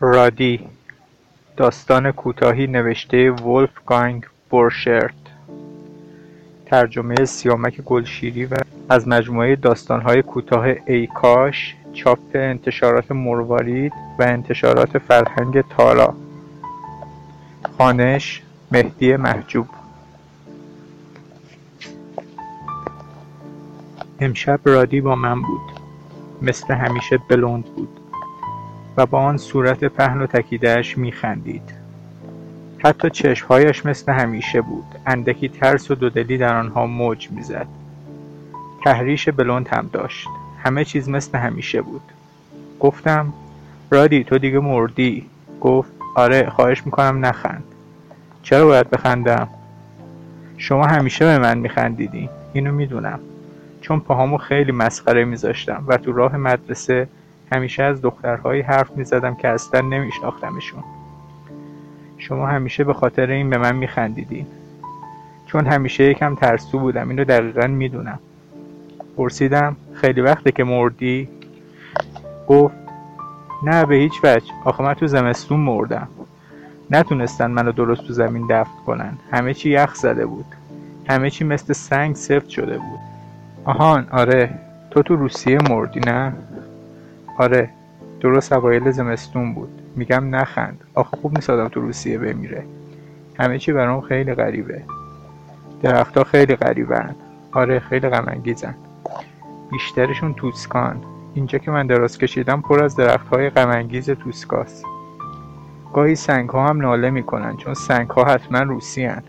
رادی داستان کوتاهی نوشته ولفگانگ بورشرت ترجمه سیامک گلشیری و از مجموعه داستانهای کوتاه ای کاش چاپ انتشارات مروارید و انتشارات فرهنگ تارا خانش مهدی محجوب. امشب رادی با من بود. مثل همیشه بلند بود. و با آن صورت پهن و تکیدهاش میخندید. حتی چشمهایش مثل همیشه بود. اندکی ترس و دودلی در آنها موج می‌زد. تحریش بلند هم داشت. همه چیز مثل همیشه بود. گفتم رادی تو دیگه مردی. گفت آره خواهش می‌کنم نخند. چرا باید بخندم؟ شما همیشه به من میخندیدی. اینو می‌دونم. چون پاهامو خیلی مسخره میذاشتم و تو راه مدرسه همیشه از دخترهایی حرف می‌زدم که اصلا نمیشناختمشون. شما همیشه به خاطر این به من میخندیدین چون همیشه یکم ترسو بودم اینو دقیقا می‌دونم. پرسیدم خیلی وقته که مردی؟ گفت نه به هیچ وجه. آخه من تو زمستون مردم. نتونستن منو درست تو زمین دفن کنن. همه چی یخ زده بود. همه چی مثل سنگ سفت شده بود. آهان آره. تو تو روسیه مردی نه؟ آره درست اوایل زمستون بود. میگم نخند. آخه خوب نیست آدم تو روسیه بمیره. همه چی برام خیلی غریبه. درختها خیلی غریبن. آره خیلی غم بیشترشون توسکان. اینجا که من دراز کشیدم پر از درختهای غمانگیز توسکاست. گاهی سنگ ها هم ناله می‌کنن چون سنگ ها حتما روسی هن.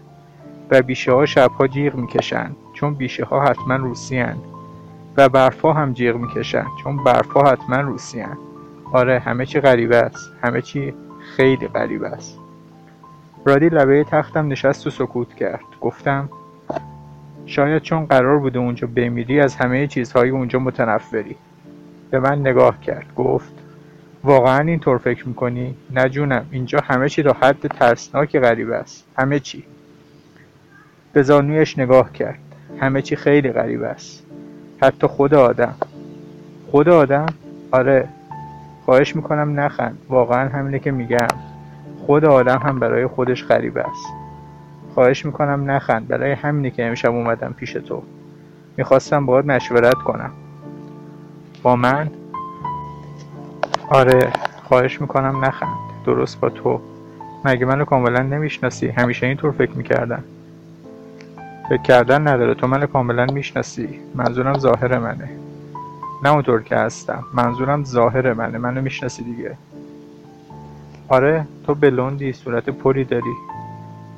و بیشه ها شبها جیغ می‌کشن چون بیشه ها حتما روسی هن. و برفا هم جیغ می‌کشن. چون برفا حتما روسی هن. آره همه چی غریبه است. همه چی خیلی غریبه است. رادی لبه تختم نشست و سکوت کرد. گفتم شاید چون قرار بوده اونجا بمیری از همه چیزهای اونجا متنفری. به من نگاه کرد. گفت واقعا اینطور فکر می‌کنی؟ نه جونم اینجا همه چی تا حد ترسناک غریب است. همه چی. به زانویش نگاه کرد. همه چی خیلی غریب است. حتی خود آدم. خود آدم؟ آره. خواهش می‌کنم نخند. واقعا همینه که میگم. خود آدم هم برای خودش غریب است. خواهش می‌کنم نخند. برای همینه که امشب اومدم پیش تو. می‌خواستم باید مشورت کنم. با من؟ آره. خواهش می‌کنم نخند. درست با تو. مگه منو کاملا نمی‌شناسی؟ همیشه اینطور فکر می‌کردم. فکر کردن نداره. تو منو کاملا می‌شناسی. منظورم ظاهر منه. نه اونطور که هستم. منظورم ظاهر منه. منو می‌شناسی دیگه. آره تو بلوندی. صورت پری داری.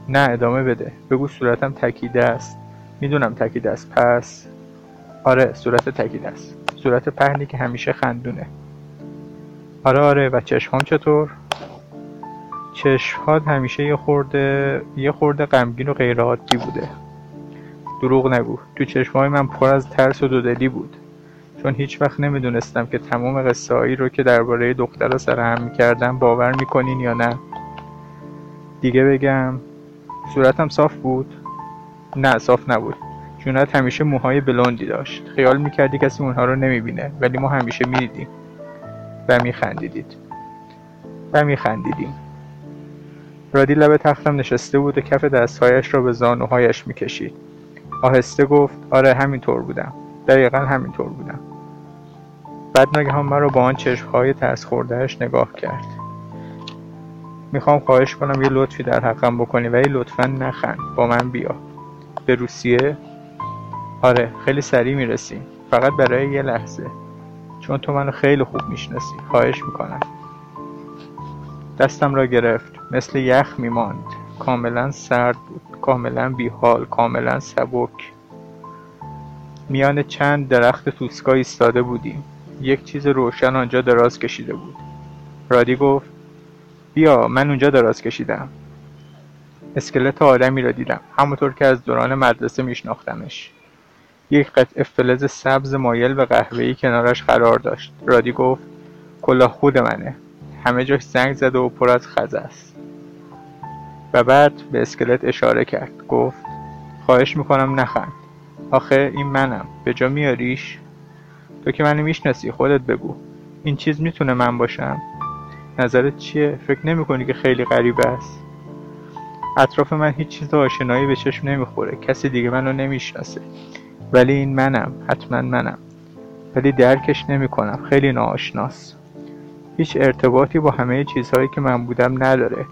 نه ادامه بده. بگو صورتم تکیده است. می‌دونم تکیده است. پس؟ آره صورت تکیده است. صورت پهنی که همیشه خندونه. آره آره. و چشمام چطور؟ چشمهات همیشه یه خورده یه خورده غمگین و غیرعادی بوده. دروغ نگو. تو چشمهای من پر از ترس و دودلی بود. چون هیچ وقت نمی‌دونستم که تمام قصه رو که درباره دختر سرهم می‌کردم باور می‌کنین یا نه. دیگه بگم صورتم صاف بود؟ نه صاف نبود. چونت همیشه موهای بلوندی داشت. خیال می‌کردی کسی اونها رو نمی‌بینه ولی ما همیشه می‌دیدیم. و میخندیدید. و میخندیدیم. رادی لب تختم نشسته بود و کف دستهایش را به زانوهایش می‌کشید. آهسته گفت آره همینطور بودم. دقیقا همینطور بودم. بعد ناگهان مرا با آن چشمهای ترس خوردهش نگاه کرد. می‌خوام خواهش کنم یه لطفی در حقم بکنی ولی لطفا نخند. با من بیا. به روسیه؟ آره خیلی سریع می‌رسیم فقط برای یه لحظه. چون تو منو خیلی خوب می‌شناسی. خواهش می‌کنم. دستم را گرفت. مثل یخ میماند. کاملا سرد بود کاملا بیحال کاملا سبک. میان چند درخت توسکا ایستاده بودیم. یک چیز روشن آنجا دراز کشیده بود. رادی گفت بیا من اونجا دراز کشیدم. اسکلت آدمی را دیدم. همونطور که از دوران مدرسه میشناختمش. یک قطعه فلز سبز مایل به قهوه‌ای کنارش قرار داشت. رادی گفت کلاه خود منه. همه جاش زنگ زده و پر از خزه است. و بعد به اسکلت اشاره کرد. گفت خواهش می‌کنم نخند. آخه این منم. به جا میاریش؟ تو که منو می‌شناسی خودت بگو. این چیز می‌تونه من باشم؟ نظرت چیه؟ فکر نمی‌کنی که خیلی غریبه است؟ اطراف من هیچ چیز آشنایی به چشم نمی‌خوره. کسی دیگه منو نمی‌شناسه. ولی این منم. حتما منم. ولی درکش نمی‌کنم. خیلی ناآشناست هیچ ارتباطی با همه چیزهایی که من بودم نداره.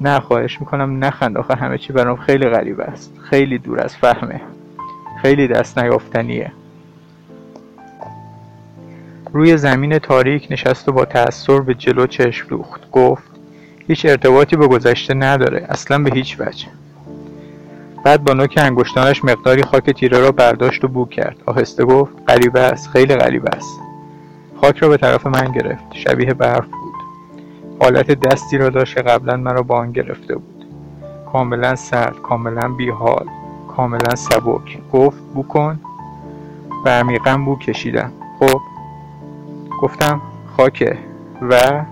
نه خواهش می‌کنم نخند آخه همه چی برام خیلی غریب است. خیلی دور از فهمه. خیلی دست نیافتنیه. روی زمین تاریک نشست و با تأثیر به جلو چشم دوخت. گفت هیچ ارتباطی به گذشته نداره. اصلا به هیچ وجه. بعد با نوک انگشتانش مقداری خاک تیره را برداشت و بو کرد. آهسته گفت غریبه است خیلی غریبه است. خاک را به طرف من گرفت. شبیه برف بود. حالت دستی را داشت که قبلا مرا با آن گرفته بود. کاملا سرد کاملا بیحال کاملا سبک. گفت بو کن و عمیقا بو کشیدم. خب گفتم خاکه. و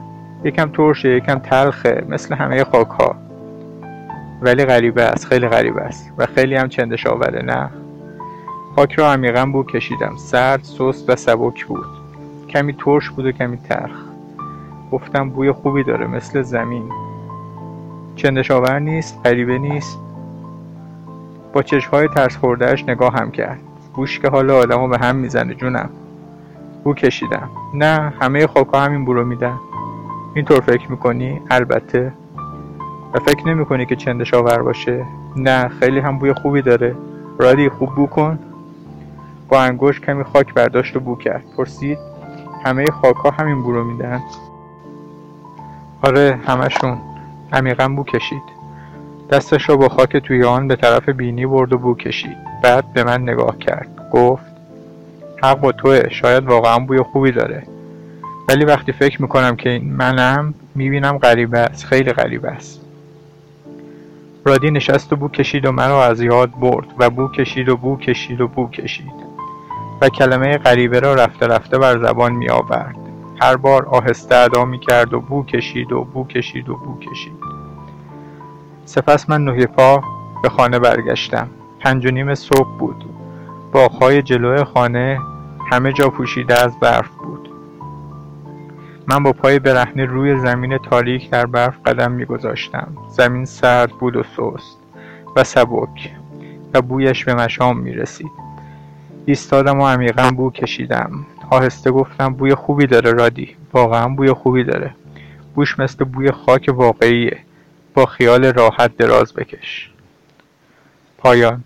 یکم ترشه یکم تلخه مثل همه خاک ها ولی غریبه است خیلی غریبه است. و خیلی هم چندش آوره نه؟ خاک را عمیقا بو کشیدم. سرد سست و سبک بود. کمی ترش بود و کمی ترخ گفتم بوی خوبی داره مثل زمین. چندش آور نیست غریبه نیست. با چشمهای ترس خوردهش نگاه هم کرد. بوش که حال آدمو به هم می‌زنه جونم. بو کشیدم. نه همه خاکا همین بو رو میدن. اینطور فکر می‌کنی؟ البته. و فکر نمی‌کنی که چندش آور باشه؟ نه خیلی هم بوی خوبی داره. رادی خوب بو کن. با انگوش کمی خاک برداشت و بو کرد. پرسید همه خاک ها همین بو رو میدن؟ آره همشون. عمیقا بو کشید. دستش را با خاک توی آن به طرف بینی برد و بو کشید. بعد به من نگاه کرد. گفت حق با توه شاید واقعا بوی خوبی داره. ولی وقتی فکر می‌کنم که منم می‌بینم غریبه است خیلی غریبه است. رادی نشست و بو کشید و مرا از یاد برد و بو کشید و بو کشید و بو کشید. و کلمه غریبه را رفته رفته بر زبان می آورد هر بار آهسته ادا می کرد و بو کشید و بو کشید و بو کشید. سپس من نوی پا به خانه برگشتم. پنج و نیم صبح بود. باغهای جلو خانه همه جا پوشیده از برف بود. من با پای برهنه روی زمین تاریک در برف قدم میگذاشتم. زمین سرد بود و سست و سبک و بویش به مشام می رسید ایستادم و عمیقا بو کشیدم. آهسته گفتم بوی خوبی داره رادی. واقعا بوی خوبی داره. بوش مثل بوی خاک واقعیه. با خیال راحت دراز بکش. پایان.